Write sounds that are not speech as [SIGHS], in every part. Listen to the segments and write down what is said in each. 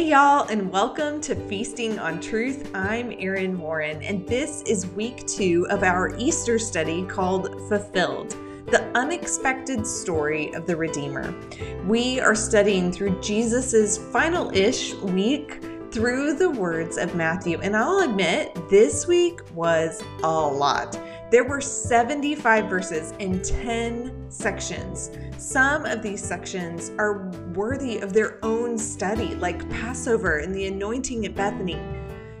Hey, y'all, and welcome to Feasting on Truth. I'm Erin Warren, and this is week two of our Easter study called Fulfilled the unexpected story of the Redeemer. We are studying through Jesus's final ish week through the words of Matthew, and I'll admit this week was a lot. There were 75 verses in 10 sections. Some of these sections are worthy of their own study, like Passover and the anointing at Bethany.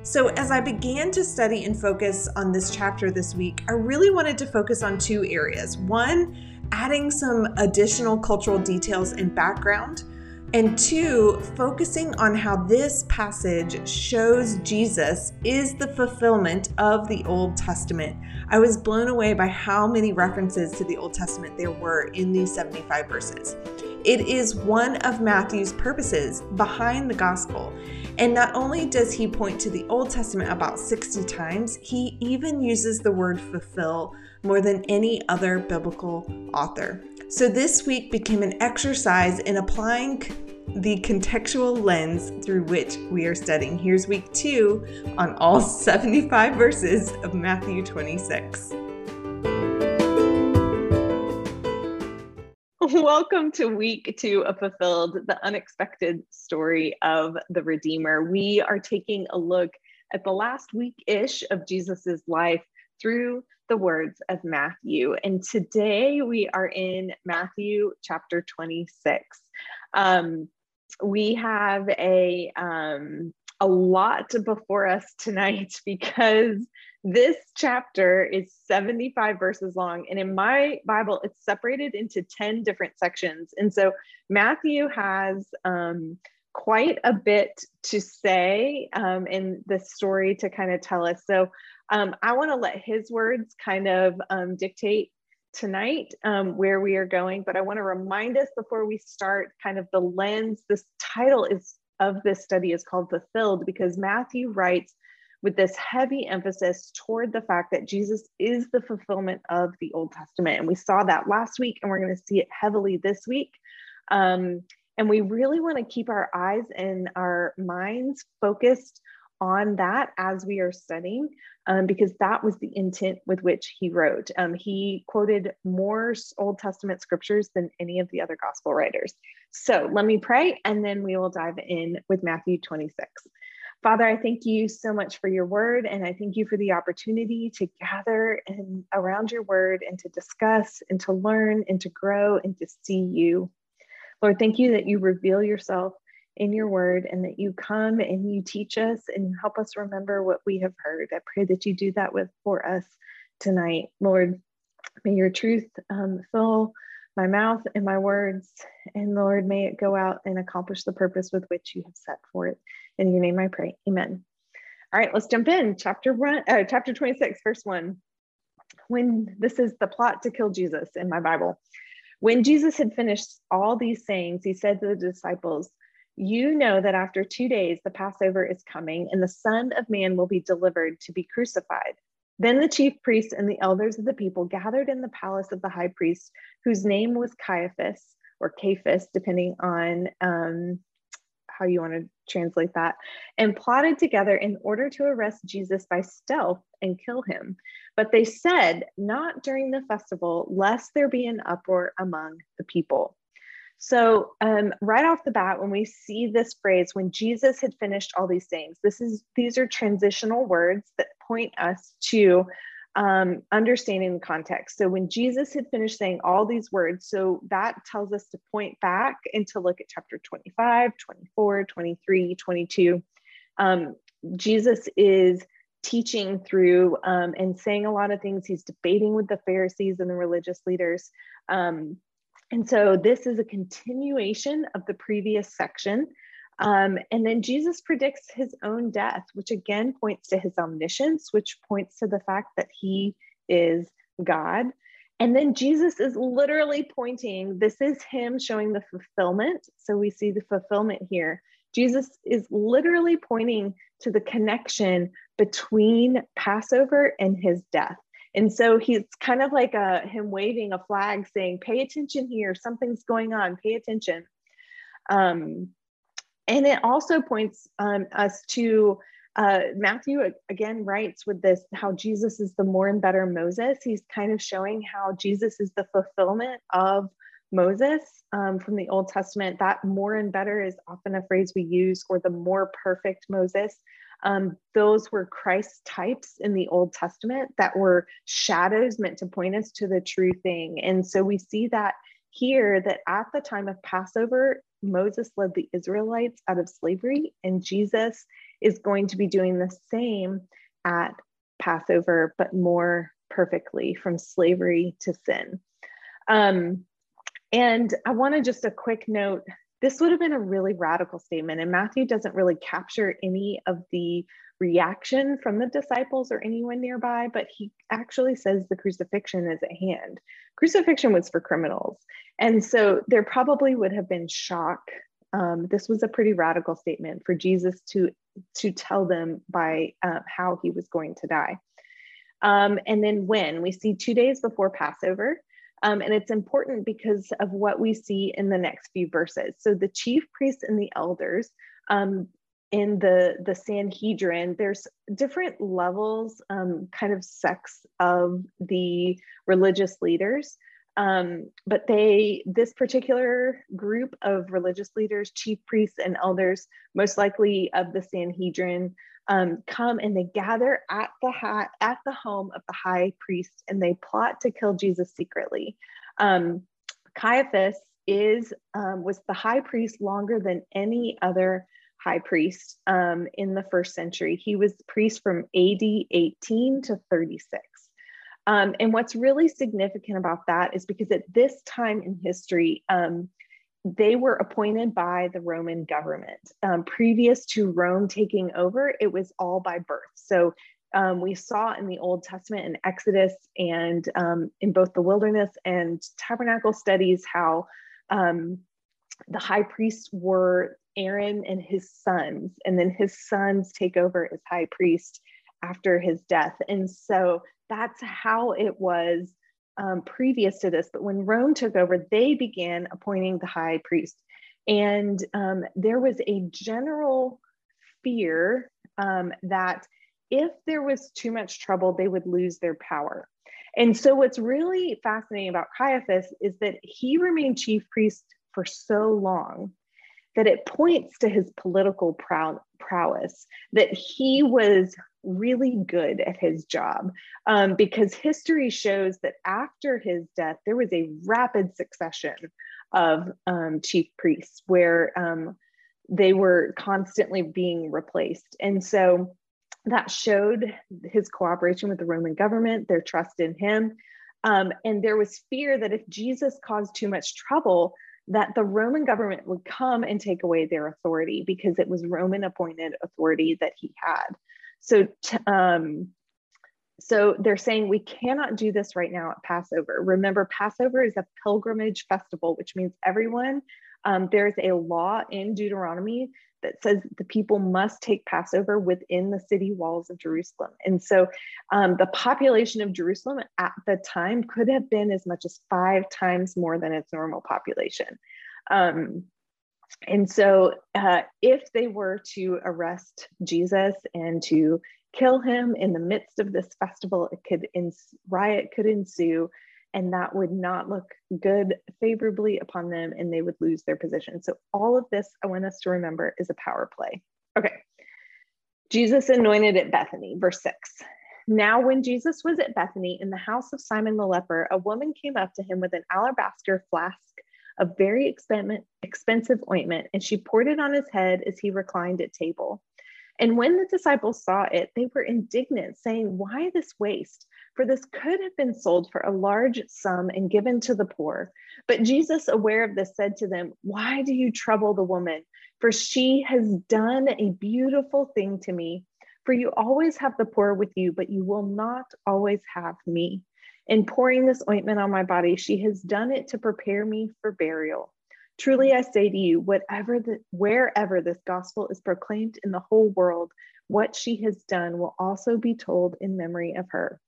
So, as I began to study and focus on this chapter this week, I really wanted to focus on two areas. One, adding some additional cultural details and background and two, focusing on how this passage shows Jesus is the fulfillment of the Old Testament. I was blown away by how many references to the Old Testament there were in these 75 verses. It is one of Matthew's purposes behind the gospel. And not only does he point to the Old Testament about 60 times, he even uses the word fulfill more than any other biblical author. So this week became an exercise in applying the contextual lens through which we are studying. Here's week two on all [LAUGHS] 75 verses of Matthew 26. [LAUGHS] Welcome to week two of Fulfilled, the unexpected story of the Redeemer. We are taking a look at the last week ish of Jesus's life through the words of Matthew. And today we are in Matthew chapter 26. Um, we have a um, a lot before us tonight [LAUGHS] because this chapter is 75 verses long and in my bible it's separated into 10 different sections and so matthew has um, quite a bit to say um, in the story to kind of tell us so um, I want to let his words kind of um, dictate tonight um, where we are going, but I want to remind us before we start kind of the lens. This title is of this study is called Fulfilled because Matthew writes with this heavy emphasis toward the fact that Jesus is the fulfillment of the Old Testament. And we saw that last week, and we're going to see it heavily this week. Um, and we really want to keep our eyes and our minds focused on that as we are studying, um, because that was the intent with which he wrote. Um, he quoted more Old Testament scriptures than any of the other gospel writers. So let me pray, and then we will dive in with Matthew 26. Father, I thank you so much for your word, and I thank you for the opportunity to gather and around your word and to discuss and to learn and to grow and to see you. Lord, thank you that you reveal yourself in your word and that you come and you teach us and help us remember what we have heard. I pray that you do that with for us tonight. Lord, may your truth um, fill my mouth and my words. And Lord, may it go out and accomplish the purpose with which you have set for it. In your name I pray. Amen. All right, let's jump in. Chapter one, uh, chapter 26, verse one. When this is the plot to kill Jesus in my Bible. When Jesus had finished all these sayings, he said to the disciples, you know that after two days the Passover is coming, and the Son of Man will be delivered to be crucified. Then the chief priests and the elders of the people gathered in the palace of the high priest, whose name was Caiaphas or Caiaphas, depending on um, how you want to translate that, and plotted together in order to arrest Jesus by stealth and kill him. But they said, Not during the festival, lest there be an uproar among the people. So, um, right off the bat, when we see this phrase, when Jesus had finished all these things, this is these are transitional words that point us to um, understanding the context. So, when Jesus had finished saying all these words, so that tells us to point back and to look at chapter 25, 24, 23, 22. Um, Jesus is teaching through um, and saying a lot of things. He's debating with the Pharisees and the religious leaders. Um, and so this is a continuation of the previous section. Um, and then Jesus predicts his own death, which again points to his omniscience, which points to the fact that he is God. And then Jesus is literally pointing, this is him showing the fulfillment. So we see the fulfillment here. Jesus is literally pointing to the connection between Passover and his death. And so he's kind of like a, him waving a flag saying, pay attention here, something's going on, pay attention. Um, and it also points um, us to uh, Matthew again writes with this how Jesus is the more and better Moses. He's kind of showing how Jesus is the fulfillment of Moses um, from the Old Testament. That more and better is often a phrase we use, or the more perfect Moses. Um, those were Christ types in the Old Testament that were shadows meant to point us to the true thing. And so we see that here that at the time of Passover, Moses led the Israelites out of slavery, and Jesus is going to be doing the same at Passover, but more perfectly from slavery to sin. Um, and I want to just a quick note this would have been a really radical statement, and Matthew doesn't really capture any of the reaction from the disciples or anyone nearby, but he actually says the crucifixion is at hand. Crucifixion was for criminals. And so there probably would have been shock. Um, this was a pretty radical statement for Jesus to, to tell them by uh, how he was going to die. Um, and then when we see two days before Passover, um, and it's important because of what we see in the next few verses. So the chief priests and the elders, um, in the the Sanhedrin, there's different levels, um, kind of sects of the religious leaders. Um, but they, this particular group of religious leaders, chief priests and elders, most likely of the Sanhedrin, um, come and they gather at the high, at the home of the high priest, and they plot to kill Jesus secretly. Um, Caiaphas is um, was the high priest longer than any other high priest um, in the first century. He was priest from AD 18 to 36. Um, and what's really significant about that is because at this time in history, um, they were appointed by the Roman government. Um, previous to Rome taking over, it was all by birth. So um, we saw in the Old Testament in Exodus and um, in both the wilderness and tabernacle studies how um, the high priests were Aaron and his sons, and then his sons take over as high priest after his death. And so that's how it was um, previous to this. But when Rome took over, they began appointing the high priest. And um, there was a general fear um, that if there was too much trouble, they would lose their power. And so, what's really fascinating about Caiaphas is that he remained chief priest for so long that it points to his political prow- prowess, that he was really good at his job um, because history shows that after his death, there was a rapid succession of um, chief priests where um, they were constantly being replaced. And so that showed his cooperation with the Roman government, their trust in him. Um, and there was fear that if Jesus caused too much trouble, that the Roman government would come and take away their authority because it was Roman appointed authority that he had. So, um, so they're saying we cannot do this right now at Passover. Remember, Passover is a pilgrimage festival, which means everyone, um, there's a law in Deuteronomy that says the people must take Passover within the city walls of Jerusalem. And so um, the population of Jerusalem at the time could have been as much as five times more than its normal population. Um, and so uh, if they were to arrest Jesus and to kill him in the midst of this festival, it could riot could ensue and that would not look good favorably upon them and they would lose their position. So all of this I want us to remember is a power play. Okay. Jesus anointed at Bethany, verse 6. Now, when Jesus was at Bethany in the house of Simon the leper, a woman came up to him with an alabaster flask of very expensive ointment, and she poured it on his head as he reclined at table. And when the disciples saw it, they were indignant, saying, Why this waste? For this could have been sold for a large sum and given to the poor. But Jesus, aware of this, said to them, Why do you trouble the woman? For she has done a beautiful thing to me. For you always have the poor with you, but you will not always have me. In pouring this ointment on my body, she has done it to prepare me for burial. Truly, I say to you, whatever the, wherever this gospel is proclaimed in the whole world, what she has done will also be told in memory of her.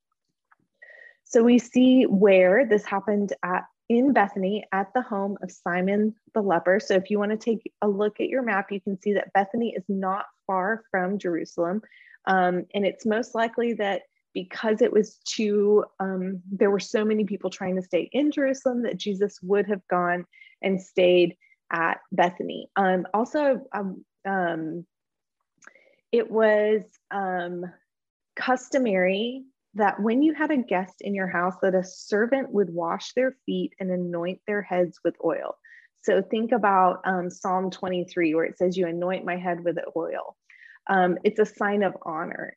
So we see where this happened at in Bethany at the home of Simon the leper. So if you want to take a look at your map, you can see that Bethany is not far from Jerusalem. Um, and it's most likely that because it was too, um, there were so many people trying to stay in Jerusalem that Jesus would have gone and stayed at Bethany. Um, also, um, um, it was um, customary that when you had a guest in your house that a servant would wash their feet and anoint their heads with oil. So think about um, psalm 23 where it says you anoint my head with oil. Um, it's a sign of honor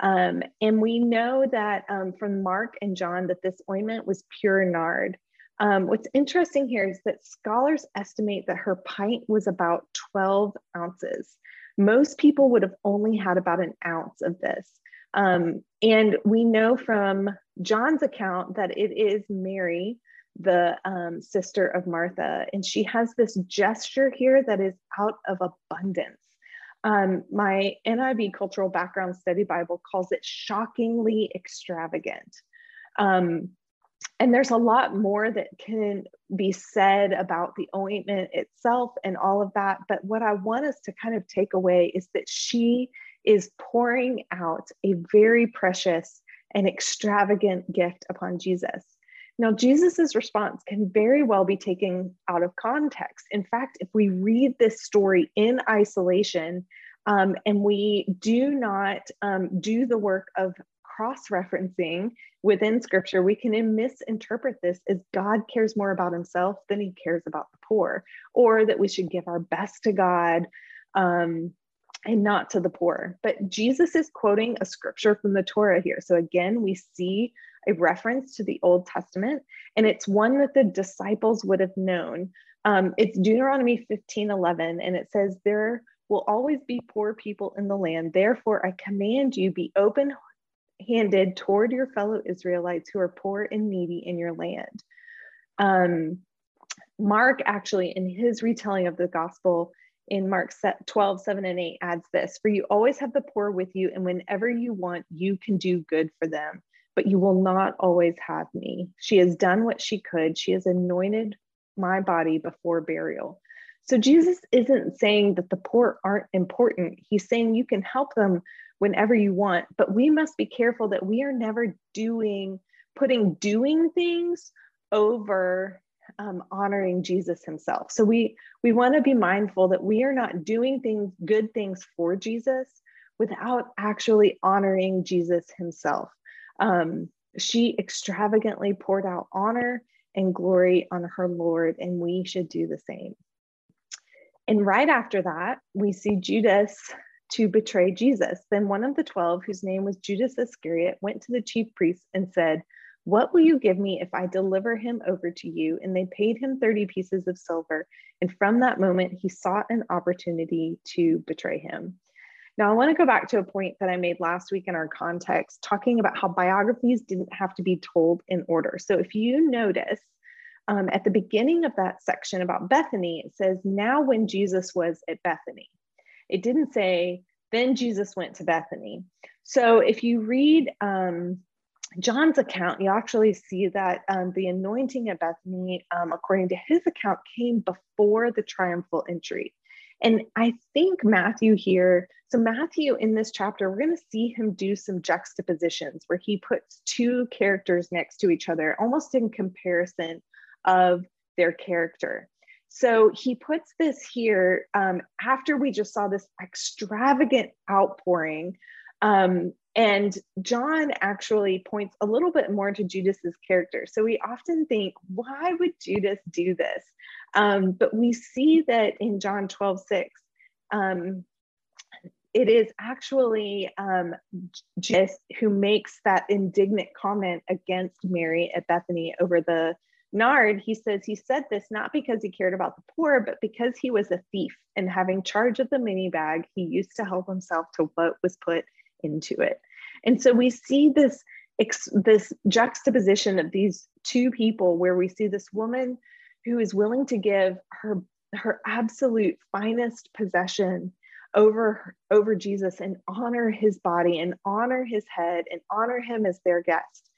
um, and we know that um, from mark and john that this ointment was pure nard. Um, what's interesting here is that scholars estimate that her pint was about 12 ounces. Most people would have only had about an ounce of this. Um, and we know from John's account that it is Mary, the um, sister of Martha, and she has this gesture here that is out of abundance. Um, my NIV Cultural Background Study Bible calls it shockingly extravagant. Um, and there's a lot more that can be said about the ointment itself and all of that. But what I want us to kind of take away is that she is pouring out a very precious and extravagant gift upon Jesus. Now, Jesus's response can very well be taken out of context. In fact, if we read this story in isolation um, and we do not um, do the work of cross referencing within scripture, we can misinterpret this as God cares more about himself than he cares about the poor, or that we should give our best to God. Um, and not to the poor. But Jesus is quoting a scripture from the Torah here. So again, we see a reference to the Old Testament, and it's one that the disciples would have known. Um, it's Deuteronomy 15 11, and it says, There will always be poor people in the land. Therefore, I command you be open handed toward your fellow Israelites who are poor and needy in your land. Um, Mark actually, in his retelling of the gospel, in Mark 12, 7 and 8 adds this For you always have the poor with you, and whenever you want, you can do good for them, but you will not always have me. She has done what she could. She has anointed my body before burial. So Jesus isn't saying that the poor aren't important. He's saying you can help them whenever you want, but we must be careful that we are never doing, putting doing things over um, honoring Jesus himself. So we we want to be mindful that we are not doing things, good things for Jesus, without actually honoring Jesus himself. Um, she extravagantly poured out honor and glory on her Lord, and we should do the same. And right after that, we see Judas to betray Jesus. Then one of the 12, whose name was Judas Iscariot, went to the chief priests and said, what will you give me if I deliver him over to you? And they paid him 30 pieces of silver. And from that moment, he sought an opportunity to betray him. Now, I want to go back to a point that I made last week in our context, talking about how biographies didn't have to be told in order. So, if you notice um, at the beginning of that section about Bethany, it says, Now when Jesus was at Bethany. It didn't say, Then Jesus went to Bethany. So, if you read, um, John's account, you actually see that um, the anointing at Bethany, um, according to his account, came before the triumphal entry. And I think Matthew here, so Matthew in this chapter, we're going to see him do some juxtapositions where he puts two characters next to each other, almost in comparison of their character. So he puts this here um, after we just saw this extravagant outpouring um, and John actually points a little bit more to Judas's character. So we often think, why would Judas do this? Um, but we see that in John 12, 6, um, it is actually um, Judas who makes that indignant comment against Mary at Bethany over the nard. He says he said this not because he cared about the poor, but because he was a thief and having charge of the money bag, he used to help himself to what was put into it. And so we see this this juxtaposition of these two people where we see this woman who is willing to give her her absolute finest possession over over Jesus and honor his body and honor his head and honor him as their guest.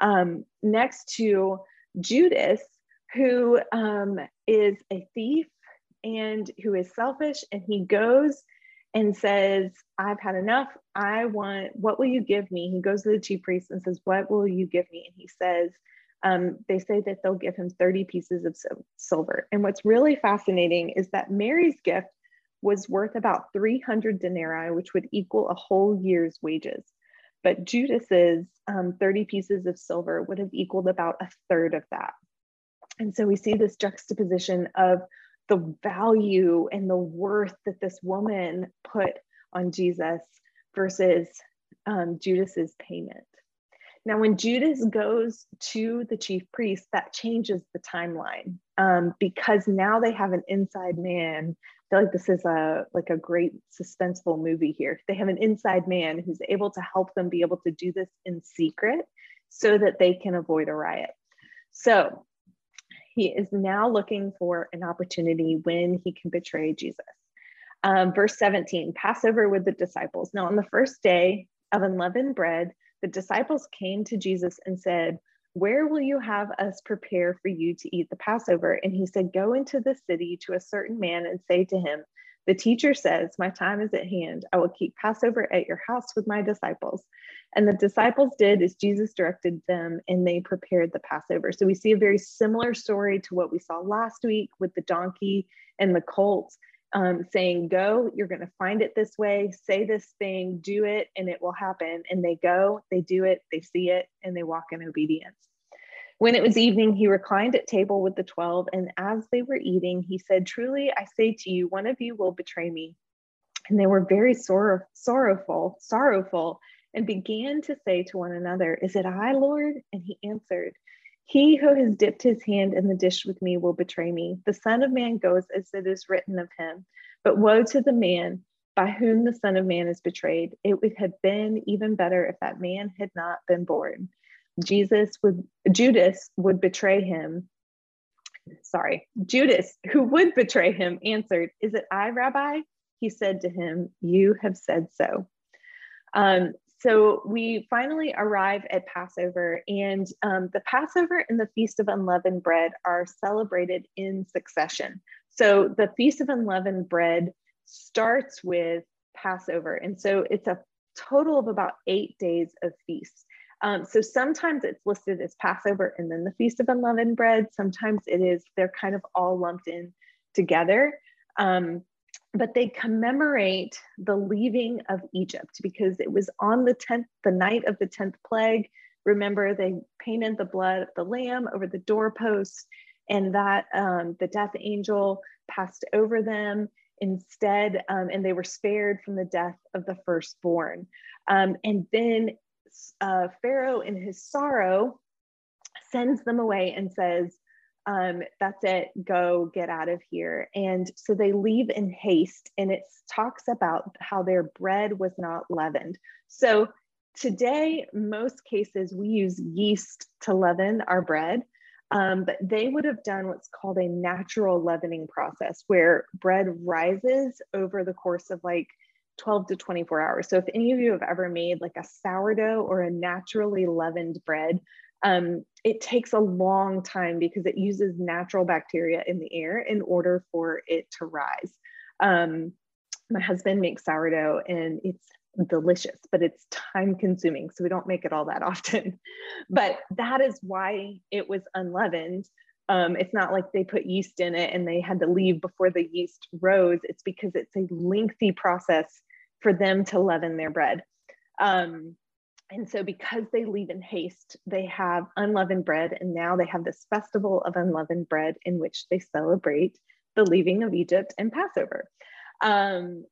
Um, next to Judas, who um, is a thief and who is selfish. And he goes and says, I've had enough. I want, what will you give me? He goes to the chief priest and says, What will you give me? And he says, um, they say that they'll give him 30 pieces of silver. And what's really fascinating is that Mary's gift was worth about 300 denarii, which would equal a whole year's wages. But Judas's um, 30 pieces of silver would have equaled about a third of that. And so we see this juxtaposition of the value and the worth that this woman put on Jesus versus um, Judas's payment. Now, when Judas goes to the chief priest, that changes the timeline um, because now they have an inside man. I feel like this is a like a great suspenseful movie here. They have an inside man who's able to help them be able to do this in secret so that they can avoid a riot. So he is now looking for an opportunity when he can betray Jesus. Um, verse 17 Passover with the disciples. Now, on the first day of unleavened bread, the disciples came to Jesus and said, Where will you have us prepare for you to eat the Passover? And he said, Go into the city to a certain man and say to him, The teacher says, My time is at hand. I will keep Passover at your house with my disciples. And the disciples did as Jesus directed them, and they prepared the Passover. So we see a very similar story to what we saw last week with the donkey and the colt um, saying, Go, you're going to find it this way, say this thing, do it, and it will happen. And they go, they do it, they see it, and they walk in obedience. When it was evening, he reclined at table with the 12, and as they were eating, he said, Truly, I say to you, one of you will betray me. And they were very sorrow- sorrowful, sorrowful, and began to say to one another, Is it I, Lord? And he answered, he who has dipped his hand in the dish with me will betray me. The Son of Man goes as it is written of him. But woe to the man by whom the Son of Man is betrayed. It would have been even better if that man had not been born. Jesus would, Judas would betray him. Sorry, Judas, who would betray him, answered, Is it I, Rabbi? He said to him, You have said so. Um, so we finally arrive at Passover, and um, the Passover and the Feast of Unleavened Bread are celebrated in succession. So the Feast of Unleavened Bread starts with Passover, and so it's a total of about eight days of feasts. Um, so sometimes it's listed as Passover and then the Feast of Unleavened Bread. Sometimes it is, they're kind of all lumped in together. Um, but they commemorate the leaving of Egypt because it was on the 10th, the night of the 10th plague. Remember, they painted the blood of the lamb over the doorpost, and that um, the death angel passed over them instead, um, and they were spared from the death of the firstborn. Um, and then uh, Pharaoh, in his sorrow, sends them away and says, um, that's it, go get out of here. And so they leave in haste, and it talks about how their bread was not leavened. So today, most cases, we use yeast to leaven our bread. Um, but they would have done what's called a natural leavening process where bread rises over the course of like 12 to 24 hours. So if any of you have ever made like a sourdough or a naturally leavened bread, um, it takes a long time because it uses natural bacteria in the air in order for it to rise. Um, my husband makes sourdough and it's delicious, but it's time consuming. So we don't make it all that [LAUGHS] often. but that is why it was unleavened. Um, it's not like they put yeast in it and they had to leave before the yeast rose. It's because it's a lengthy process for them to leaven their bread. Um, and so, because they leave in haste, they have unleavened bread. And now they have this festival of unleavened bread in which they celebrate the leaving of Egypt and Passover. Um,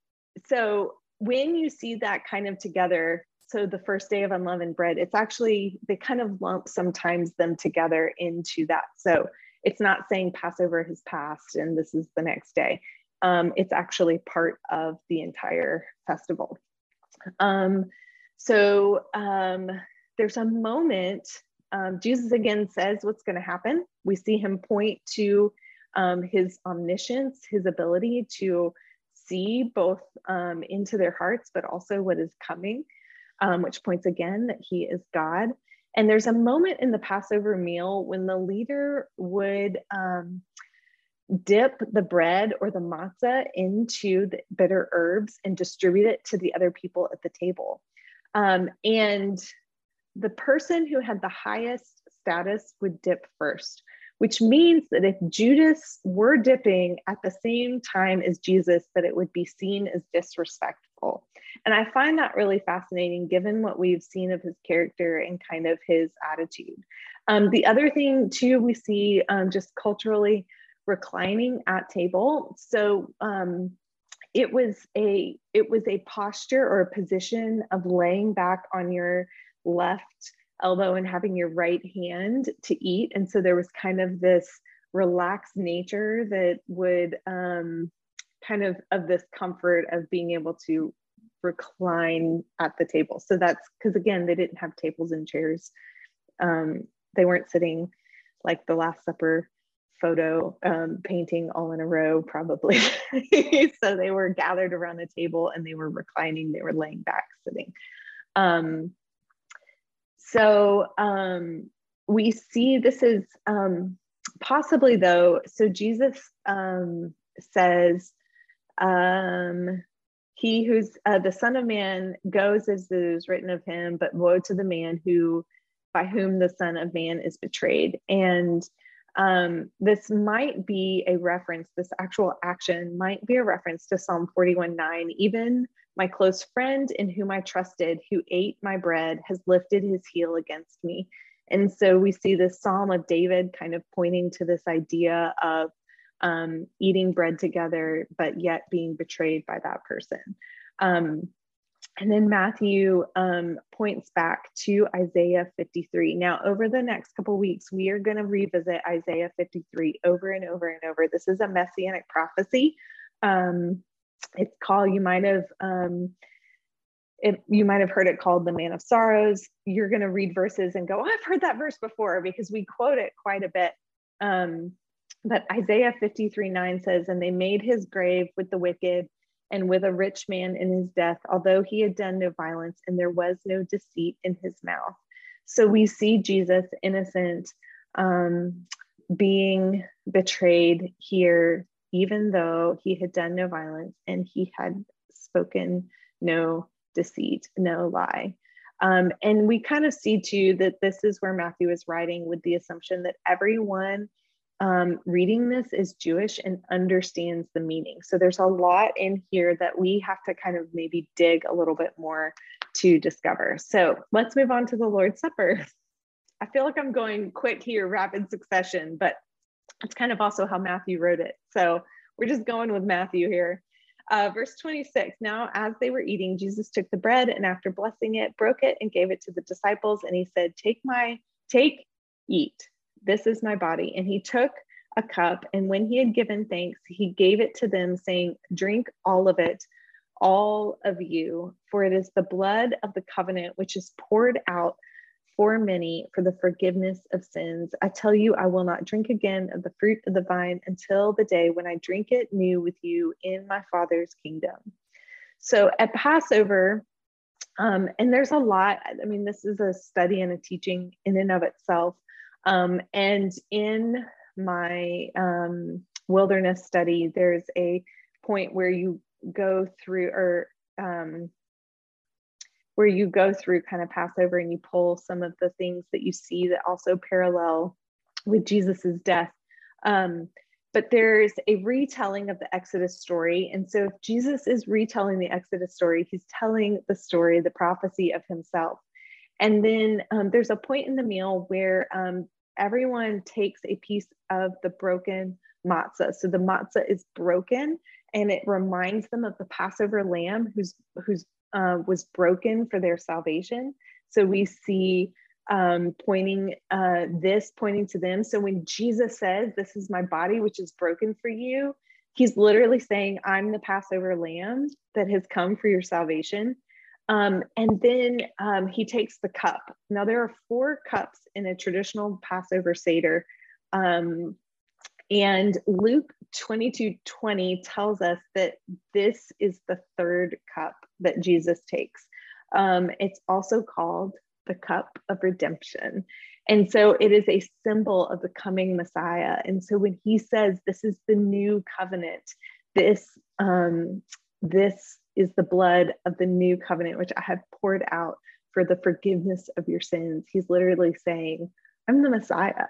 so, when you see that kind of together, so the first day of unleavened bread, it's actually, they kind of lump sometimes them together into that. So, it's not saying Passover has passed and this is the next day. Um, it's actually part of the entire festival. Um, so um, there's a moment, um, Jesus again says what's going to happen. We see him point to um, his omniscience, his ability to see both um, into their hearts, but also what is coming, um, which points again that he is God. And there's a moment in the Passover meal when the leader would um, dip the bread or the matzah into the bitter herbs and distribute it to the other people at the table. Um, and the person who had the highest status would dip first, which means that if Judas were dipping at the same time as Jesus, that it would be seen as disrespectful. And I find that really fascinating given what we've seen of his character and kind of his attitude. Um, the other thing, too, we see um, just culturally reclining at table. So um, it was a it was a posture or a position of laying back on your left elbow and having your right hand to eat. And so there was kind of this relaxed nature that would um, kind of of this comfort of being able to recline at the table. So that's because again, they didn't have tables and chairs. Um, they weren't sitting like the Last Supper photo um, painting all in a row, probably. [LAUGHS] so they were gathered around the table and they were reclining, they were laying back, sitting. Um, so um, we see this is um, possibly though, so Jesus um, says, um, he who's uh, the son of man goes as it is written of him, but woe to the man who by whom the son of man is betrayed. And um, this might be a reference, this actual action might be a reference to Psalm 41 9. Even my close friend in whom I trusted, who ate my bread, has lifted his heel against me. And so we see this Psalm of David kind of pointing to this idea of um, eating bread together, but yet being betrayed by that person. Um, and then Matthew um, points back to Isaiah 53. Now, over the next couple weeks, we are going to revisit Isaiah 53 over and over and over. This is a messianic prophecy. Um, it's called, you might have, um, if you might have heard it called the man of sorrows. You're going to read verses and go, oh, I've heard that verse before because we quote it quite a bit. Um, but Isaiah 53 9 says, And they made his grave with the wicked and with a rich man in his death, although he had done no violence and there was no deceit in his mouth. So we see Jesus innocent um, being betrayed here, even though he had done no violence and he had spoken no deceit, no lie. Um, and we kind of see too that this is where Matthew is writing with the assumption that everyone um, reading this is Jewish and understands the meaning. So there's a lot in here that we have to kind of maybe dig a little bit more to discover. So let's move on to the Lord's Supper. [LAUGHS] I feel like I'm going quick here, rapid succession, but it's kind of also how Matthew wrote it. So we're just going with Matthew here. Uh, verse 26 Now, as they were eating, Jesus took the bread and after blessing it, broke it and gave it to the disciples. And he said, Take my, take, eat. This is my body. And he took a cup, and when he had given thanks, he gave it to them, saying, Drink all of it, all of you, for it is the blood of the covenant which is poured out for many for the forgiveness of sins. I tell you, I will not drink again of the fruit of the vine until the day when I drink it new with you in my Father's kingdom. So at Passover, um, and there's a lot, I mean, this is a study and a teaching in and of itself. Um, and in my um, wilderness study, there's a point where you go through or um, where you go through kind of Passover and you pull some of the things that you see that also parallel with Jesus's death. Um, but there's a retelling of the Exodus story. And so if Jesus is retelling the Exodus story, he's telling the story, the prophecy of himself. And then um, there's a point in the meal where um, everyone takes a piece of the broken matzah. So the matzah is broken and it reminds them of the Passover lamb who's who's uh, was broken for their salvation. So we see um, pointing uh, this pointing to them. So when Jesus says, "This is my body, which is broken for you," he's literally saying, "I'm the Passover lamb that has come for your salvation." Um, and then um, he takes the cup. Now, there are four cups in a traditional Passover Seder. Um, and Luke 22 20 tells us that this is the third cup that Jesus takes. Um, it's also called the cup of redemption. And so it is a symbol of the coming Messiah. And so when he says, This is the new covenant, this, um, this is the blood of the new covenant, which I have poured out for the forgiveness of your sins. He's literally saying, I'm the Messiah.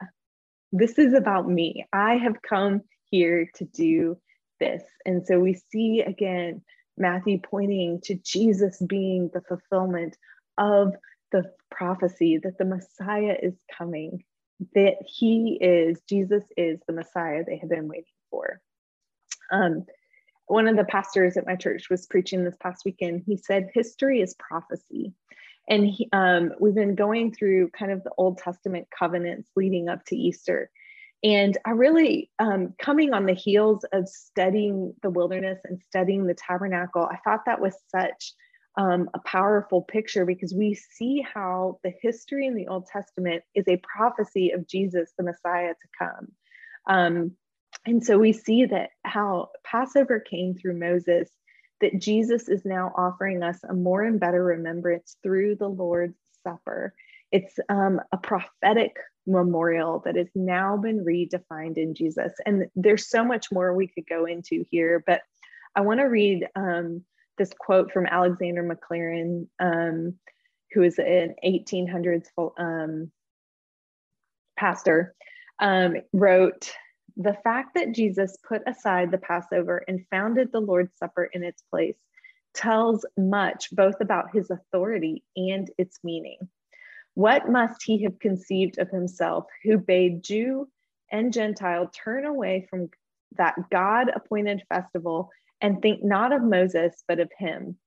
This is about me. I have come here to do this. And so we see again Matthew pointing to Jesus being the fulfillment of the prophecy that the Messiah is coming, that he is, Jesus is the Messiah they have been waiting for. Um, one of the pastors at my church was preaching this past weekend. He said, History is prophecy. And he, um, we've been going through kind of the Old Testament covenants leading up to Easter. And I really, um, coming on the heels of studying the wilderness and studying the tabernacle, I thought that was such um, a powerful picture because we see how the history in the Old Testament is a prophecy of Jesus, the Messiah to come. Um, and so we see that how Passover came through Moses, that Jesus is now offering us a more and better remembrance through the Lord's Supper. It's um, a prophetic memorial that has now been redefined in Jesus. And there's so much more we could go into here, but I want to read um, this quote from Alexander Maclaren, um, who is an 1800s um, pastor, um, wrote, the fact that Jesus put aside the Passover and founded the Lord's Supper in its place tells much both about his authority and its meaning. What must he have conceived of himself who bade Jew and Gentile turn away from that God appointed festival and think not of Moses, but of him?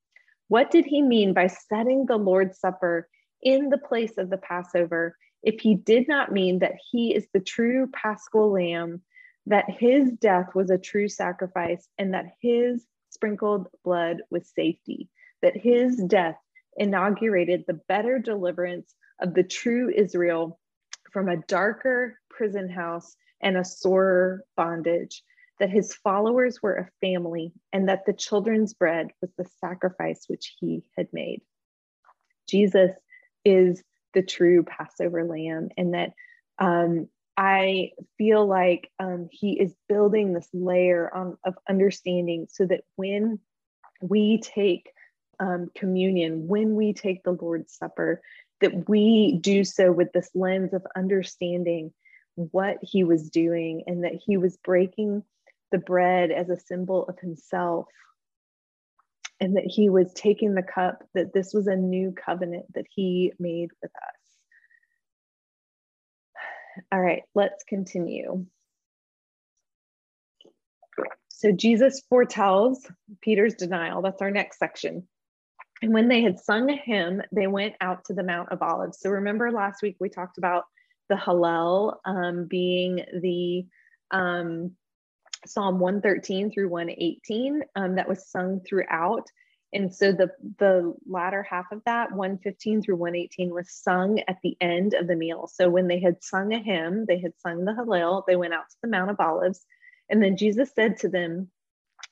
What did he mean by setting the Lord's Supper in the place of the Passover if he did not mean that he is the true paschal lamb, that his death was a true sacrifice, and that his sprinkled blood was safety, that his death inaugurated the better deliverance of the true Israel from a darker prison house and a sorer bondage, that his followers were a family, and that the children's bread was the sacrifice which he had made. Jesus is the true Passover lamb, and that um, I feel like um, he is building this layer on, of understanding so that when we take um, communion, when we take the Lord's Supper, that we do so with this lens of understanding what he was doing and that he was breaking the bread as a symbol of himself. And that he was taking the cup that this was a new covenant that he made with us all right let's continue so jesus foretells peter's denial that's our next section and when they had sung a hymn, they went out to the Mount of Olives. So remember last week we talked about the Hallel um, being the um, Psalm 113 through 118 um, that was sung throughout. And so the, the latter half of that, 115 through 118, was sung at the end of the meal. So when they had sung a hymn, they had sung the Hallel, they went out to the Mount of Olives. And then Jesus said to them,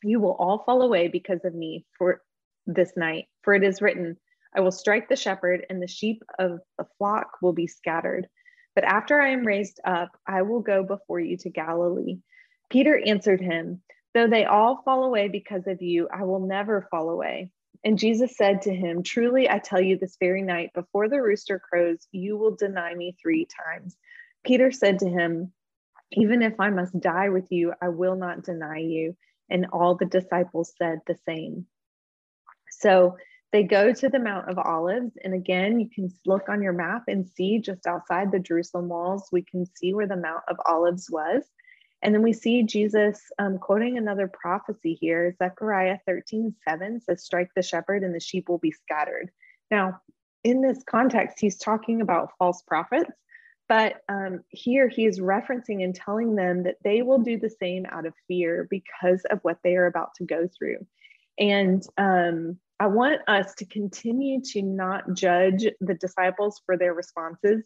You will all fall away because of me, for this night, for it is written, I will strike the shepherd, and the sheep of the flock will be scattered. But after I am raised up, I will go before you to Galilee. Peter answered him, Though they all fall away because of you, I will never fall away. And Jesus said to him, Truly I tell you, this very night, before the rooster crows, you will deny me three times. Peter said to him, Even if I must die with you, I will not deny you. And all the disciples said the same. So they go to the Mount of Olives. And again, you can look on your map and see just outside the Jerusalem walls, we can see where the Mount of Olives was. And then we see Jesus um, quoting another prophecy here. Zechariah 13, 7 says, Strike the shepherd and the sheep will be scattered. Now, in this context, he's talking about false prophets, but um, here he is referencing and telling them that they will do the same out of fear because of what they are about to go through. And um, I want us to continue to not judge the disciples for their responses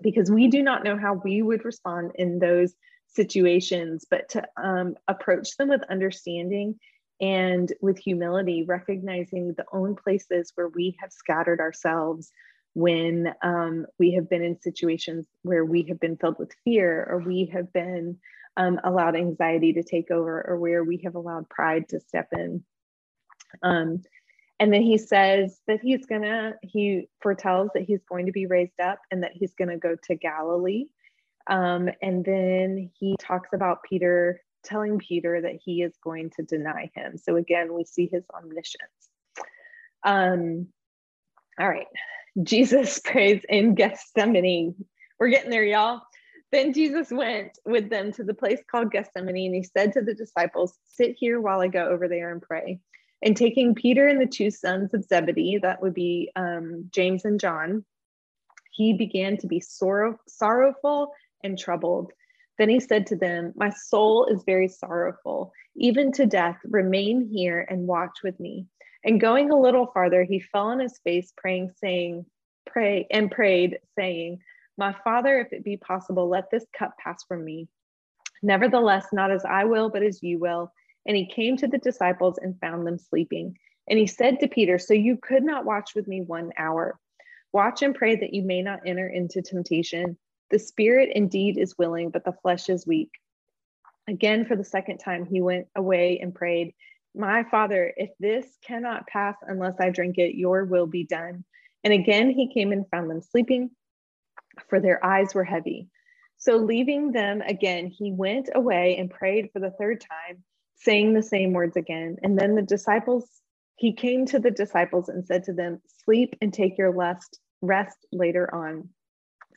because we do not know how we would respond in those situations, but to um, approach them with understanding and with humility, recognizing the own places where we have scattered ourselves when um, we have been in situations where we have been filled with fear or we have been um, allowed anxiety to take over or where we have allowed pride to step in. Um, and then he says that he's gonna, he foretells that he's going to be raised up and that he's gonna go to Galilee. Um, and then he talks about Peter telling Peter that he is going to deny him. So again, we see his omniscience. Um, all right, Jesus [LAUGHS] prays in Gethsemane. We're getting there, y'all. Then Jesus went with them to the place called Gethsemane, and he said to the disciples, Sit here while I go over there and pray. And taking Peter and the two sons of Zebedee, that would be um, James and John, he began to be sorrow, sorrowful and troubled. Then he said to them, My soul is very sorrowful, even to death. Remain here and watch with me. And going a little farther, he fell on his face, praying, saying, Pray and prayed, saying, My father, if it be possible, let this cup pass from me. Nevertheless, not as I will, but as you will. And he came to the disciples and found them sleeping. And he said to Peter, So you could not watch with me one hour. Watch and pray that you may not enter into temptation. The spirit indeed is willing, but the flesh is weak. Again, for the second time, he went away and prayed, My father, if this cannot pass unless I drink it, your will be done. And again, he came and found them sleeping, for their eyes were heavy. So, leaving them again, he went away and prayed for the third time saying the same words again. And then the disciples, he came to the disciples and said to them, Sleep and take your last rest later on.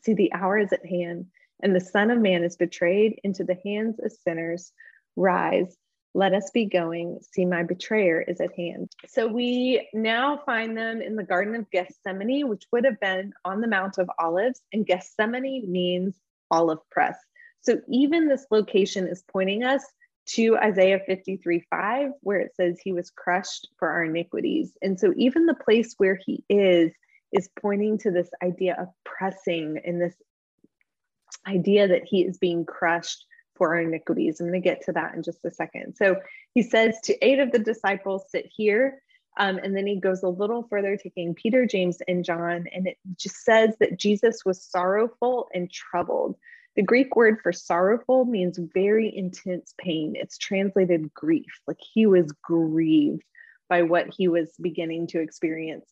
See, the hour is at hand, and the Son of Man is betrayed into the hands of sinners. Rise, let us be going. See, my betrayer is at hand. So we now find them in the Garden of Gethsemane, which would have been on the Mount of Olives, and Gethsemane means olive press. So even this location is pointing us to Isaiah 53 5, where it says he was crushed for our iniquities. And so, even the place where he is, is pointing to this idea of pressing and this idea that he is being crushed for our iniquities. I'm going to get to that in just a second. So, he says to eight of the disciples, sit here. Um, and then he goes a little further, taking Peter, James, and John, and it just says that Jesus was sorrowful and troubled. The Greek word for sorrowful means very intense pain. It's translated grief, like he was grieved by what he was beginning to experience,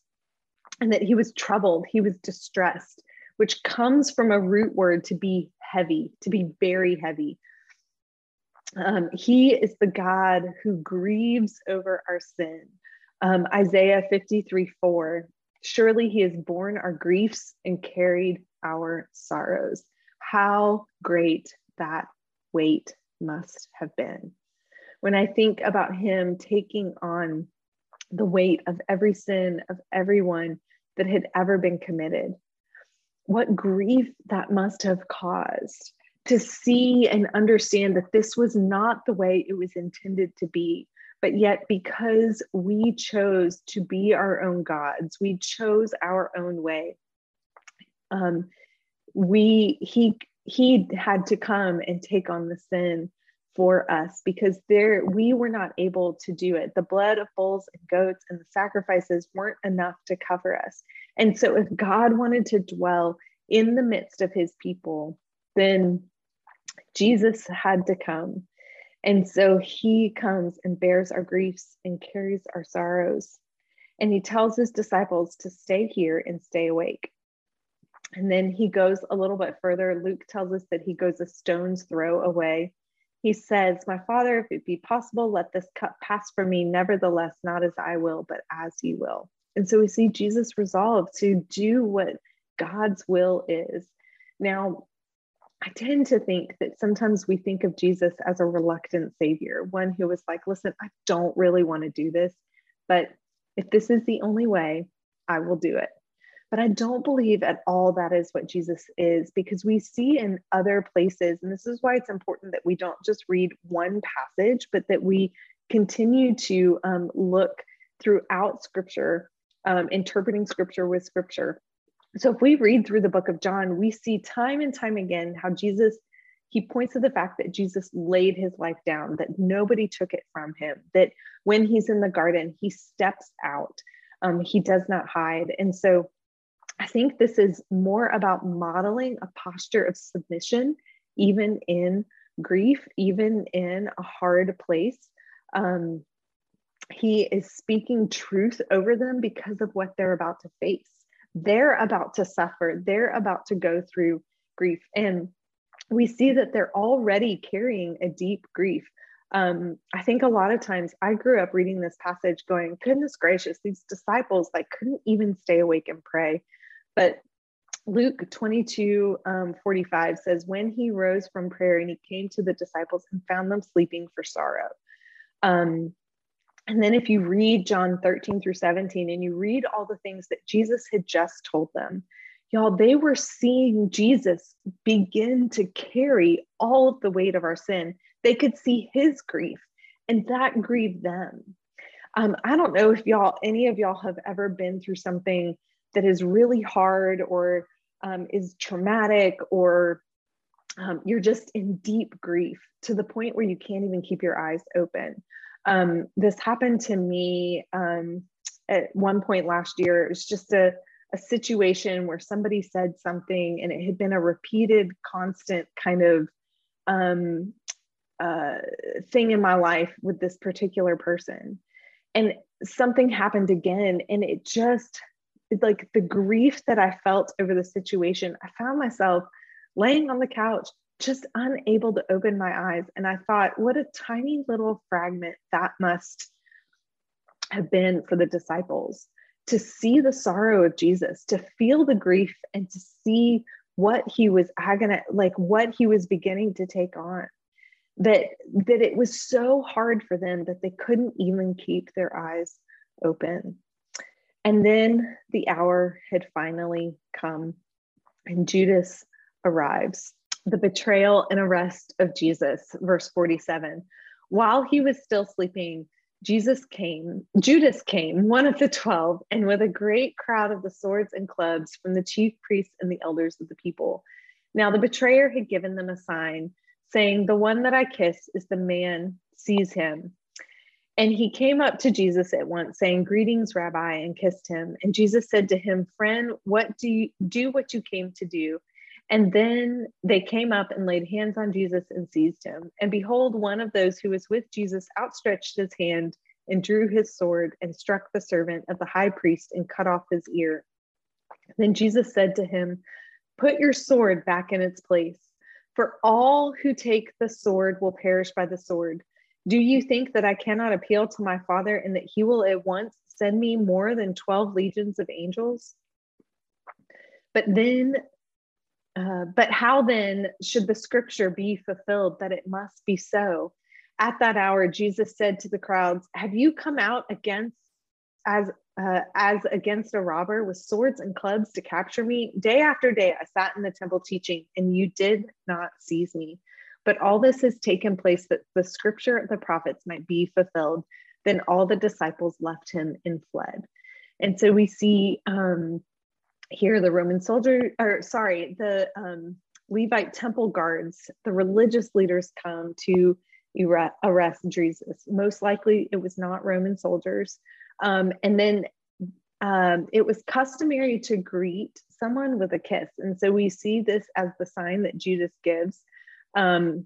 and that he was troubled, he was distressed, which comes from a root word to be heavy, to be very heavy. Um, he is the God who grieves over our sin. Um, Isaiah 53 4 Surely he has borne our griefs and carried our sorrows how great that weight must have been. When I think about him taking on the weight of every sin of everyone that had ever been committed, what grief that must have caused to see and understand that this was not the way it was intended to be. But yet, because we chose to be our own gods, we chose our own way. Um, we he he had to come and take on the sin for us because there we were not able to do it. The blood of bulls and goats and the sacrifices weren't enough to cover us. And so if god wanted to dwell in the midst of his people then jesus had to come. And so he comes and bears our griefs and carries our sorrows. And he tells his disciples to stay here and stay awake. And then he goes a little bit further. Luke tells us that he goes a stone's throw away. He says, My father, if it be possible, let this cup pass from me. Nevertheless, not as I will, but as you will. And so we see Jesus resolve to do what God's will is. Now, I tend to think that sometimes we think of Jesus as a reluctant savior, one who was like, Listen, I don't really want to do this, but if this is the only way, I will do it. But I don't believe at all that is what Jesus is because we see in other places, and this is why it's important that we don't just read one passage, but that we continue to um, look throughout Scripture, um, interpreting Scripture with Scripture. So if we read through the book of John, we see time and time again how Jesus he points to the fact that Jesus laid his life down, that nobody took it from him, that when he's in the garden, he steps out, um, he does not hide. And so I think this is more about modeling a posture of submission, even in grief, even in a hard place. Um, he is speaking truth over them because of what they're about to face. They're about to suffer, they're about to go through grief. And we see that they're already carrying a deep grief. Um, I think a lot of times I grew up reading this passage going, goodness gracious, these disciples like couldn't even stay awake and pray. But Luke 22 um, 45 says, When he rose from prayer and he came to the disciples and found them sleeping for sorrow. Um, and then if you read John 13 through 17 and you read all the things that Jesus had just told them, y'all, they were seeing Jesus begin to carry all of the weight of our sin. They could see his grief, and that grieved them. Um, I don't know if y'all, any of y'all have ever been through something that is really hard or um, is traumatic or um, you're just in deep grief to the point where you can't even keep your eyes open. Um, this happened to me um, at one point last year. It was just a, a situation where somebody said something and it had been a repeated, constant kind of um, uh, thing in my life with this particular person. And something happened again, and it just like the grief that I felt over the situation, I found myself laying on the couch, just unable to open my eyes. And I thought, what a tiny little fragment that must have been for the disciples to see the sorrow of Jesus, to feel the grief, and to see what he was agony, like what he was beginning to take on. That that it was so hard for them that they couldn't even keep their eyes open. And then the hour had finally come, and Judas arrives. The betrayal and arrest of Jesus, verse 47. While he was still sleeping, Jesus came, Judas came, one of the 12, and with a great crowd of the swords and clubs from the chief priests and the elders of the people. Now the betrayer had given them a sign, saying, The one that I kiss is the man, seize him. And he came up to Jesus at once, saying, Greetings, Rabbi, and kissed him. And Jesus said to him, Friend, what do you do what you came to do? And then they came up and laid hands on Jesus and seized him. And behold, one of those who was with Jesus outstretched his hand and drew his sword and struck the servant of the high priest and cut off his ear. Then Jesus said to him, Put your sword back in its place, for all who take the sword will perish by the sword. Do you think that I cannot appeal to my Father and that he will at once send me more than 12 legions of angels? But then, uh, but how then should the scripture be fulfilled that it must be so? At that hour, Jesus said to the crowds, Have you come out against as uh, as against a robber with swords and clubs to capture me? Day after day, I sat in the temple teaching, and you did not seize me. But all this has taken place that the scripture of the prophets might be fulfilled. Then all the disciples left him and fled. And so we see um, here the Roman soldier, or sorry, the um, Levite temple guards, the religious leaders come to arrest Jesus. Most likely it was not Roman soldiers. Um, and then um, it was customary to greet someone with a kiss. And so we see this as the sign that Judas gives um,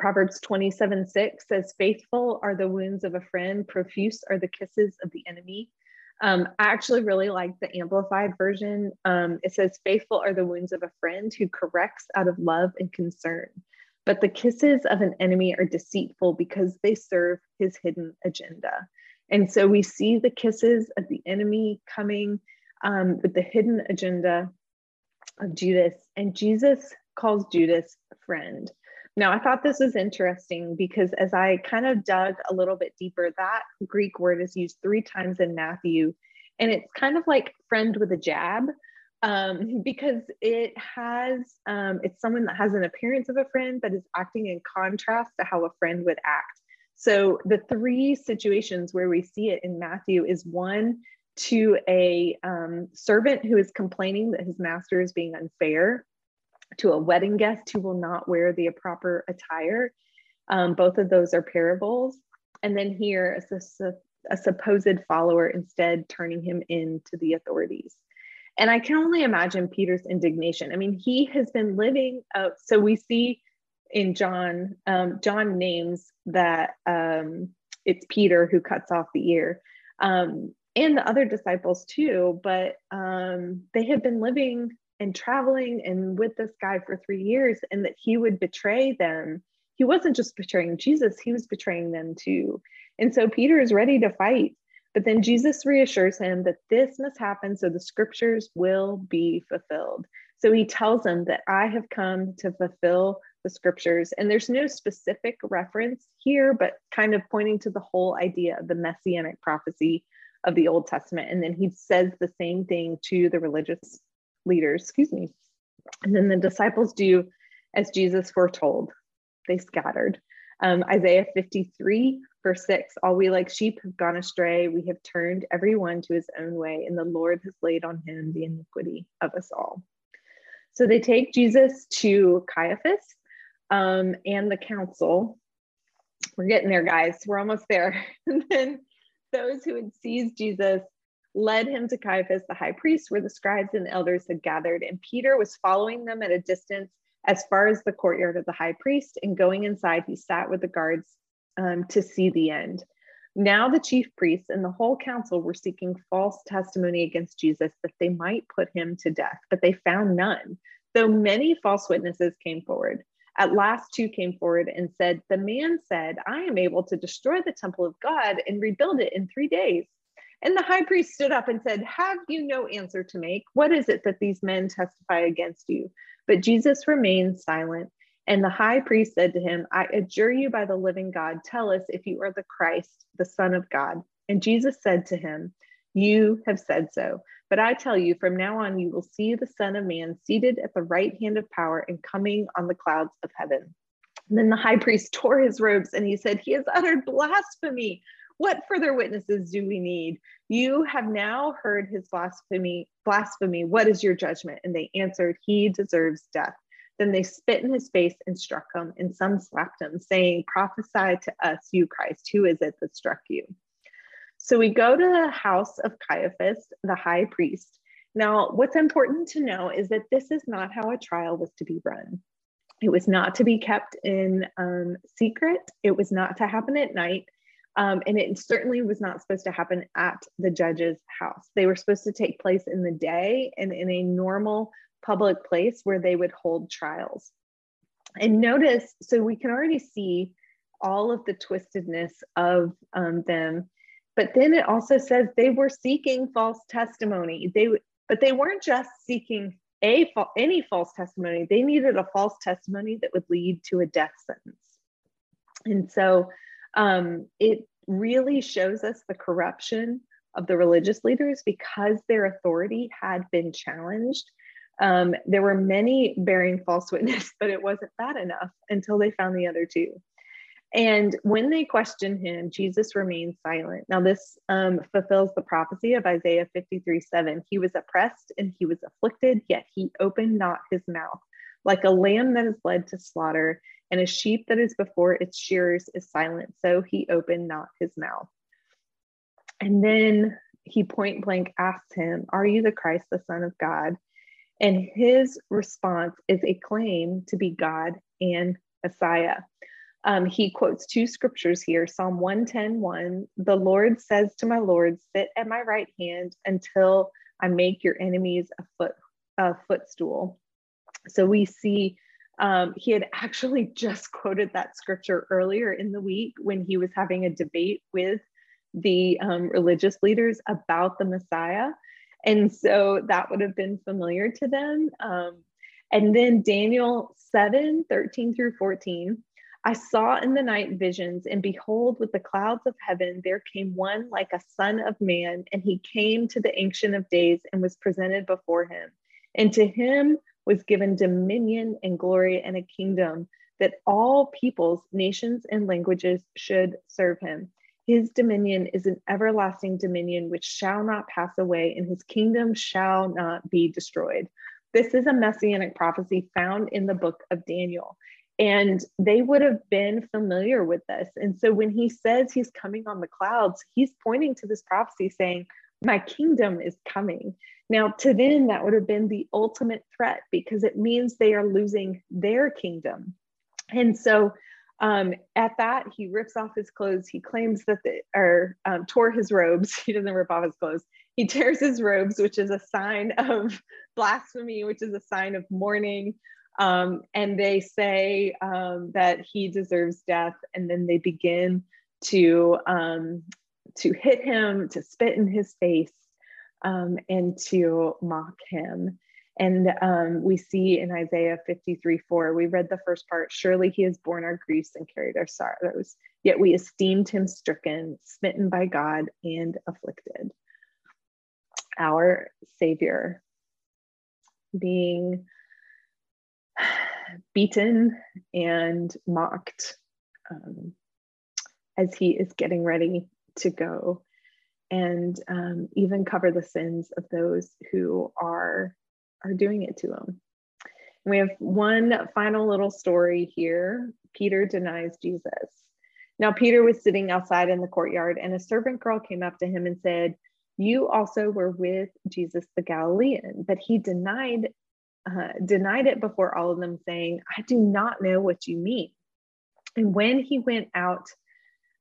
Proverbs 27 6 says, Faithful are the wounds of a friend, profuse are the kisses of the enemy. Um, I actually really like the amplified version. Um, it says, Faithful are the wounds of a friend who corrects out of love and concern. But the kisses of an enemy are deceitful because they serve his hidden agenda. And so we see the kisses of the enemy coming um, with the hidden agenda of Judas. And Jesus calls Judas friend. Now, I thought this was interesting because as I kind of dug a little bit deeper, that Greek word is used three times in Matthew, and it's kind of like friend with a jab um, [LAUGHS] because it has, um, it's someone that has an appearance of a friend, but is acting in contrast to how a friend would act. So the three situations where we see it in Matthew is one to a um, servant who is complaining that his master is being unfair to a wedding guest who will not wear the proper attire. Um, both of those are parables. And then here, a, a supposed follower instead turning him in to the authorities. And I can only imagine Peter's indignation. I mean, he has been living, uh, so we see in John, um, John names that um, it's Peter who cuts off the ear. Um, and the other disciples too, but um, they had been living and traveling and with this guy for three years, and that he would betray them. He wasn't just betraying Jesus, he was betraying them too. And so Peter is ready to fight. But then Jesus reassures him that this must happen so the scriptures will be fulfilled. So he tells him that I have come to fulfill the scriptures. And there's no specific reference here, but kind of pointing to the whole idea of the messianic prophecy of the Old Testament. And then he says the same thing to the religious leaders, excuse me. And then the disciples do as Jesus foretold, they scattered. Um, Isaiah 53, verse 6 All we like sheep have gone astray. We have turned everyone to his own way, and the Lord has laid on him the iniquity of us all. So they take Jesus to Caiaphas um, and the council. We're getting there, guys. We're almost there. [LAUGHS] and then those who had seized Jesus led him to Caiaphas, the high priest, where the scribes and elders had gathered. And Peter was following them at a distance as far as the courtyard of the high priest. And going inside, he sat with the guards um, to see the end. Now the chief priests and the whole council were seeking false testimony against Jesus that they might put him to death, but they found none, though many false witnesses came forward. At last, two came forward and said, The man said, I am able to destroy the temple of God and rebuild it in three days. And the high priest stood up and said, Have you no answer to make? What is it that these men testify against you? But Jesus remained silent. And the high priest said to him, I adjure you by the living God, tell us if you are the Christ, the Son of God. And Jesus said to him, You have said so. But I tell you, from now on, you will see the Son of Man seated at the right hand of power and coming on the clouds of heaven. And then the high priest [LAUGHS] tore his robes and he said, He has uttered blasphemy. What further witnesses do we need? You have now heard his blasphemy. Blasphemy. What is your judgment? And they answered, He deserves death. Then they spit in his face and struck him, and some slapped him, saying, Prophesy to us, you Christ, who is it that struck you? So we go to the house of Caiaphas, the high priest. Now, what's important to know is that this is not how a trial was to be run. It was not to be kept in um, secret, it was not to happen at night. Um, and it certainly was not supposed to happen at the judge's house. They were supposed to take place in the day and in a normal public place where they would hold trials. And notice, so we can already see all of the twistedness of um, them but then it also says they were seeking false testimony. They but they weren't just seeking a any false testimony. They needed a false testimony that would lead to a death sentence. And so um, it really shows us the corruption of the religious leaders because their authority had been challenged. Um, there were many bearing false witness, [LAUGHS] but it wasn't bad enough until they found the other two. And when they questioned him, Jesus remained silent. Now, this um, fulfills the prophecy of Isaiah 53 7. He was oppressed and he was afflicted, yet he opened not his mouth. Like a lamb that is led to slaughter, and a sheep that is before its shearers is silent, so he opened not his mouth. And then he point blank asked him, Are you the Christ, the Son of God? And his response is a claim to be God and Messiah. Um, he quotes two scriptures here Psalm 110 1. The Lord says to my Lord, Sit at my right hand until I make your enemies a foot a footstool. So we see um, he had actually [LAUGHS] just quoted that scripture earlier in the week when he was having a debate with the um, religious leaders about the Messiah. And so that would have been familiar to them. Um, and then Daniel 7 13 through 14 I saw in the night visions, and behold, with the clouds of heaven, there came one like a son of man, and he came to the Ancient of Days and was presented before him. And to him was given dominion and glory and a kingdom that all peoples, nations, and languages should serve him. His dominion is an everlasting dominion which shall not pass away, and his kingdom shall not be destroyed. This is a messianic prophecy found in the book of Daniel. And they would have been familiar with this. And so when he says he's coming on the clouds, he's pointing to this prophecy saying, My kingdom is coming. Now, to them, that would have been the ultimate threat because it means they are losing their kingdom. And so um, at that, he rips off his clothes. He claims that the, or um, tore his robes. [LAUGHS] He doesn't rip off his clothes. He tears his robes, which is a sign of [LAUGHS] blasphemy, which is a sign of mourning. Um, and they say um, that he deserves death. And then they begin to um, to hit him, to spit in his face, um, and to mock him. And um, we see in Isaiah 53 4, we read the first part Surely he has borne our griefs and carried our sorrows, yet we esteemed him stricken, smitten by God, and afflicted. Our Savior being [SIGHS] beaten and mocked um, as he is getting ready to go and um, even cover the sins of those who are are doing it to him. And we have one final little story here. Peter denies Jesus. Now, Peter was sitting outside in the courtyard, and a servant girl came up to him and said, You also were with Jesus the Galilean. But he denied, uh, denied it before all of them, saying, I do not know what you mean. And when he went out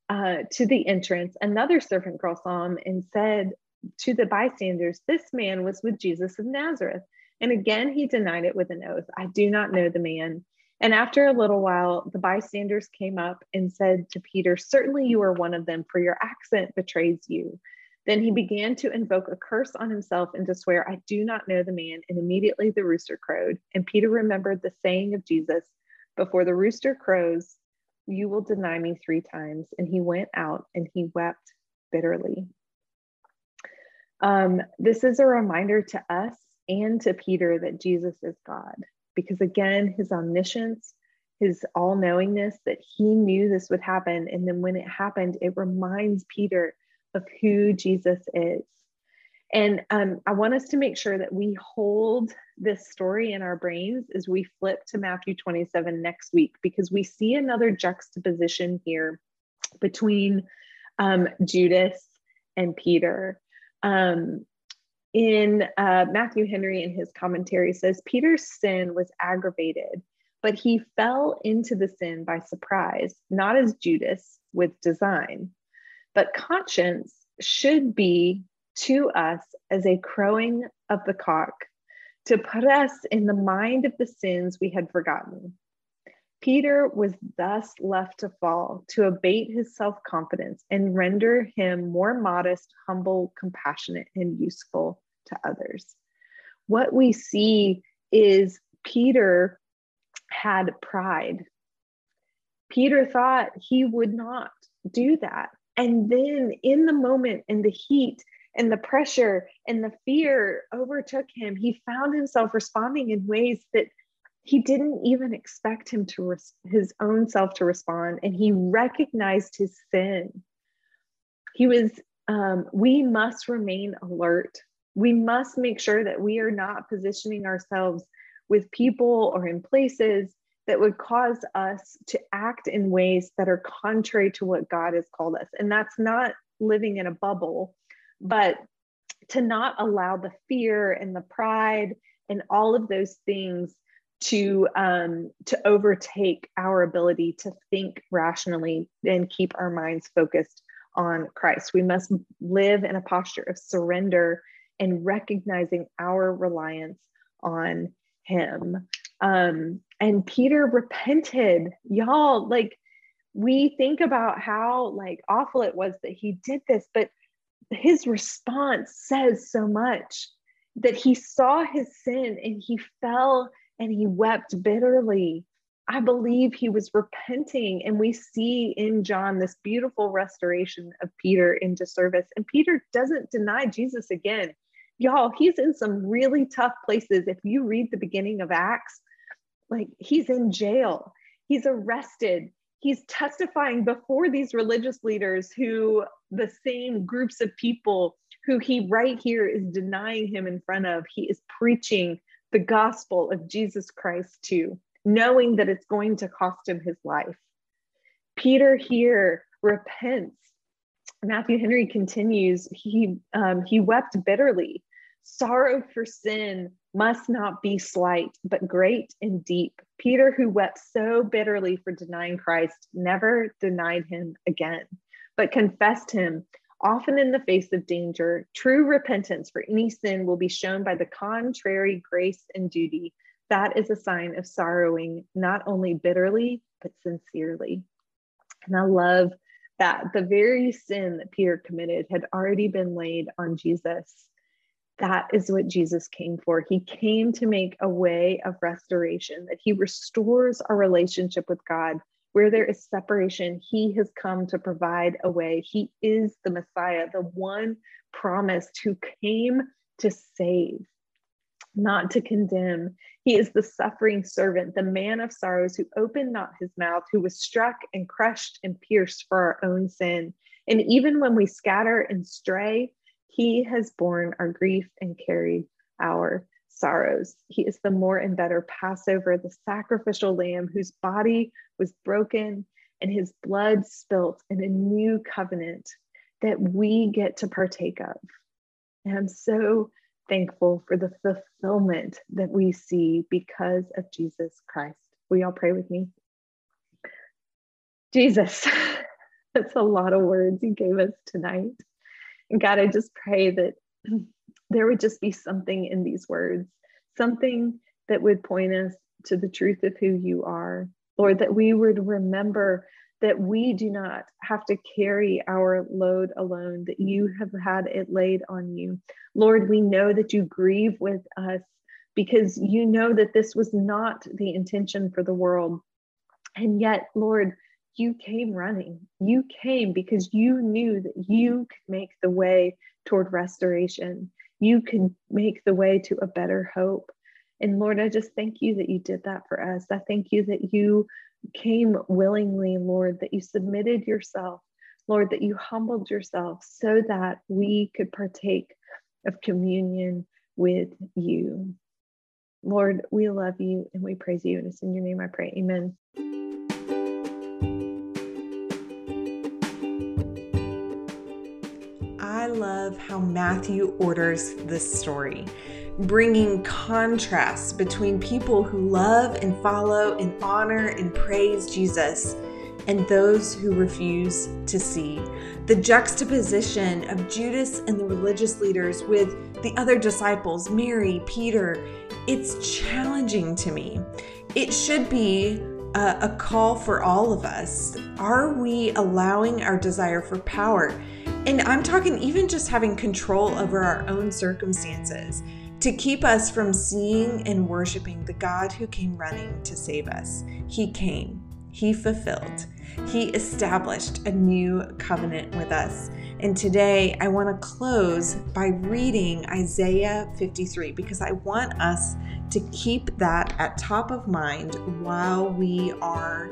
uh, to the entrance, another servant girl saw him and said to the bystanders, This man was with Jesus of Nazareth. And again, he denied it with an oath I do not know the man. And after a little while, the bystanders came up and said to Peter, Certainly you are one of them, for your accent betrays you. Then he began to invoke a curse on himself and to swear, I do not know the man. And immediately the rooster crowed. And Peter remembered the saying of Jesus Before the rooster crows, you will deny me three times. And he went out and he wept bitterly. Um, this is a reminder to us and to Peter that Jesus is God. Because again, his omniscience, his all knowingness, that he knew this would happen. And then when it happened, it reminds Peter of who Jesus is. And um, I want us to make sure that we hold this story in our brains as we flip to Matthew 27 next week, because we see another juxtaposition here between um, Judas and Peter. Um, in uh, Matthew Henry in his commentary says Peter's sin was aggravated, but he fell into the sin by surprise, not as Judas with design. But conscience should be to us as a crowing of the cock to put us in the mind of the sins we had forgotten. Peter was thus left to fall, to abate his self confidence and render him more modest, humble, compassionate, and useful to others. What we see is Peter had pride. Peter thought he would not do that. And then, in the moment, in the heat, and the pressure and the fear overtook him, he found himself responding in ways that he didn't even expect him to res- his own self to respond and he recognized his sin. He was um, we must remain alert. We must make sure that we are not positioning ourselves with people or in places that would cause us to act in ways that are contrary to what God has called us. And that's not living in a bubble, but to not allow the fear and the pride and all of those things to um, to overtake our ability to think rationally and keep our minds focused on Christ. We must live in a posture of surrender and recognizing our reliance on Him. Um, and Peter repented, y'all. Like we think about how like awful it was that he did this, but his response says so much that he saw his sin and he fell and he wept bitterly. I believe he was repenting. And we see in John this beautiful restoration of Peter into service. And Peter doesn't deny Jesus again. Y'all, he's in some really tough places. If you read the beginning of Acts, like he's in jail, he's arrested, he's testifying before these religious leaders who the same groups of people who he right here is denying him in front of he is preaching the gospel of jesus christ to knowing that it's going to cost him his life. Peter here repents. Matthew henry continues he um, he wept bitterly. Sorrow for sin must not be slight, but great and deep. Peter, who wept so bitterly for denying Christ, never denied him again, but confessed him often in the face of danger. True repentance for any sin will be shown by the contrary grace and duty. That is a sign of sorrowing, not only bitterly, but sincerely. And I love that the very sin that Peter committed had already been laid on Jesus. That is what Jesus came for. He came to make a way of restoration, that he restores our relationship with God. Where there is separation, he has come to provide a way. He is the Messiah, the one promised who came to save, not to condemn. He is the suffering servant, the man of sorrows who opened not his mouth, who was struck and crushed and pierced for our own sin. And even when we scatter and stray, he has borne our grief and carried our sorrows. He is the more and better Passover, the sacrificial lamb whose body was broken and his blood spilt in a new covenant that we get to partake of. And I'm so thankful for the fulfillment that we see because of Jesus Christ. Will y'all pray with me? Jesus, [LAUGHS] that's a lot of words you gave us tonight. God, I just pray that [CLEARS THROAT] there would just be something in these words, something that would point us to the truth of who you are. Lord, that we would remember that we do not have to carry our load alone, that you have had it laid on you. Lord, we know that you grieve with us because you know that this was not the intention for the world. And yet, Lord, you came running. You came because you knew that you could make the way toward restoration. You could make the way to a better hope. And Lord, I just thank you that you did that for us. I thank you that you came willingly, Lord, that you submitted yourself, Lord, that you humbled yourself so that we could partake of communion with you. Lord, we love you and we praise you. And it's in your name I pray. Amen. Love how Matthew orders this story, bringing contrast between people who love and follow and honor and praise Jesus and those who refuse to see. The juxtaposition of Judas and the religious leaders with the other disciples, Mary, Peter, it's challenging to me. It should be a, a, call for all of us. Are we allowing our desire for power? And I'm talking even just having control over our own circumstances to keep us from seeing and worshiping the God who came running to save us. He came, He fulfilled, He established a new covenant with us. And today I want to close by reading Isaiah 53 because I want us to keep that at top of mind while we are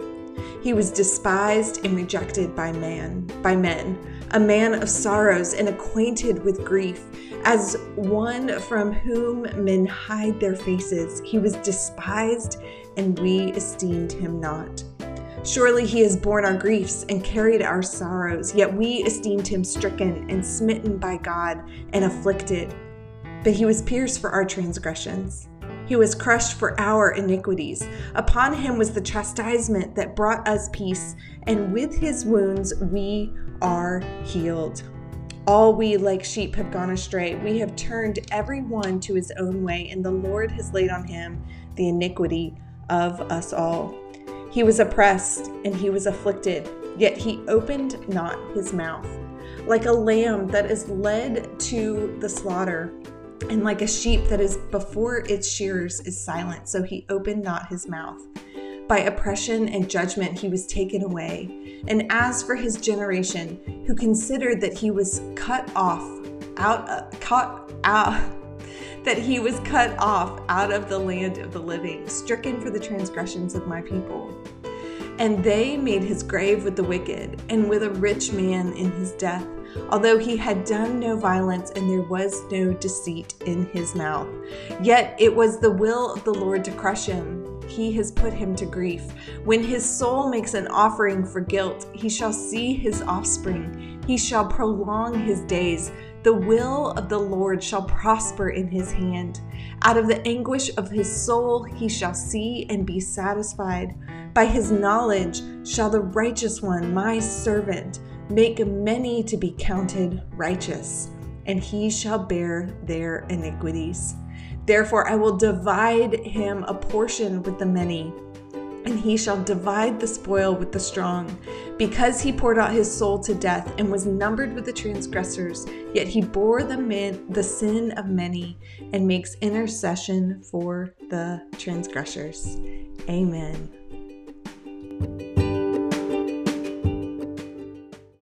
He was despised and rejected by man, by men, a man of sorrows and acquainted with grief, as one from whom men hide their faces. He was despised, and we esteemed him not. Surely he has borne our griefs and carried our sorrows, yet we esteemed him stricken and smitten by God and afflicted. But he was pierced for our transgressions he was crushed for our iniquities. Upon him was the chastisement that brought us peace, and with his wounds we are healed. All we like sheep have gone astray. We have turned every one to his own way, and the Lord has laid on him the iniquity of us all. He was oppressed and he was afflicted, yet he opened not his mouth. Like a lamb that is led to the slaughter, and like a sheep that is before its shearers is silent, so he opened not his mouth. By oppression and judgment he was taken away. And as for his generation, who considered that he was cut off, out, uh, cut out, [LAUGHS] that he was cut off out of the land of the living, stricken for the transgressions of my people. And they made his grave with the wicked, and with a rich man in his death, although he had done no violence and there was no deceit in his mouth. Yet it was the will of the Lord to crush him. He has put him to grief. When his soul makes an offering for guilt, he shall see his offspring. He shall prolong his days. The will of the Lord shall prosper in his hand. Out of the anguish of his soul he shall see and be satisfied. By his knowledge shall the righteous one, my servant, make many to be counted righteous, and he shall bear their iniquities. Therefore, I will divide him a portion with the many, and he shall divide the spoil with the strong. Because he poured out his soul to death and was numbered with the transgressors, yet he bore the, man, the sin of many and makes intercession for the transgressors. Amen.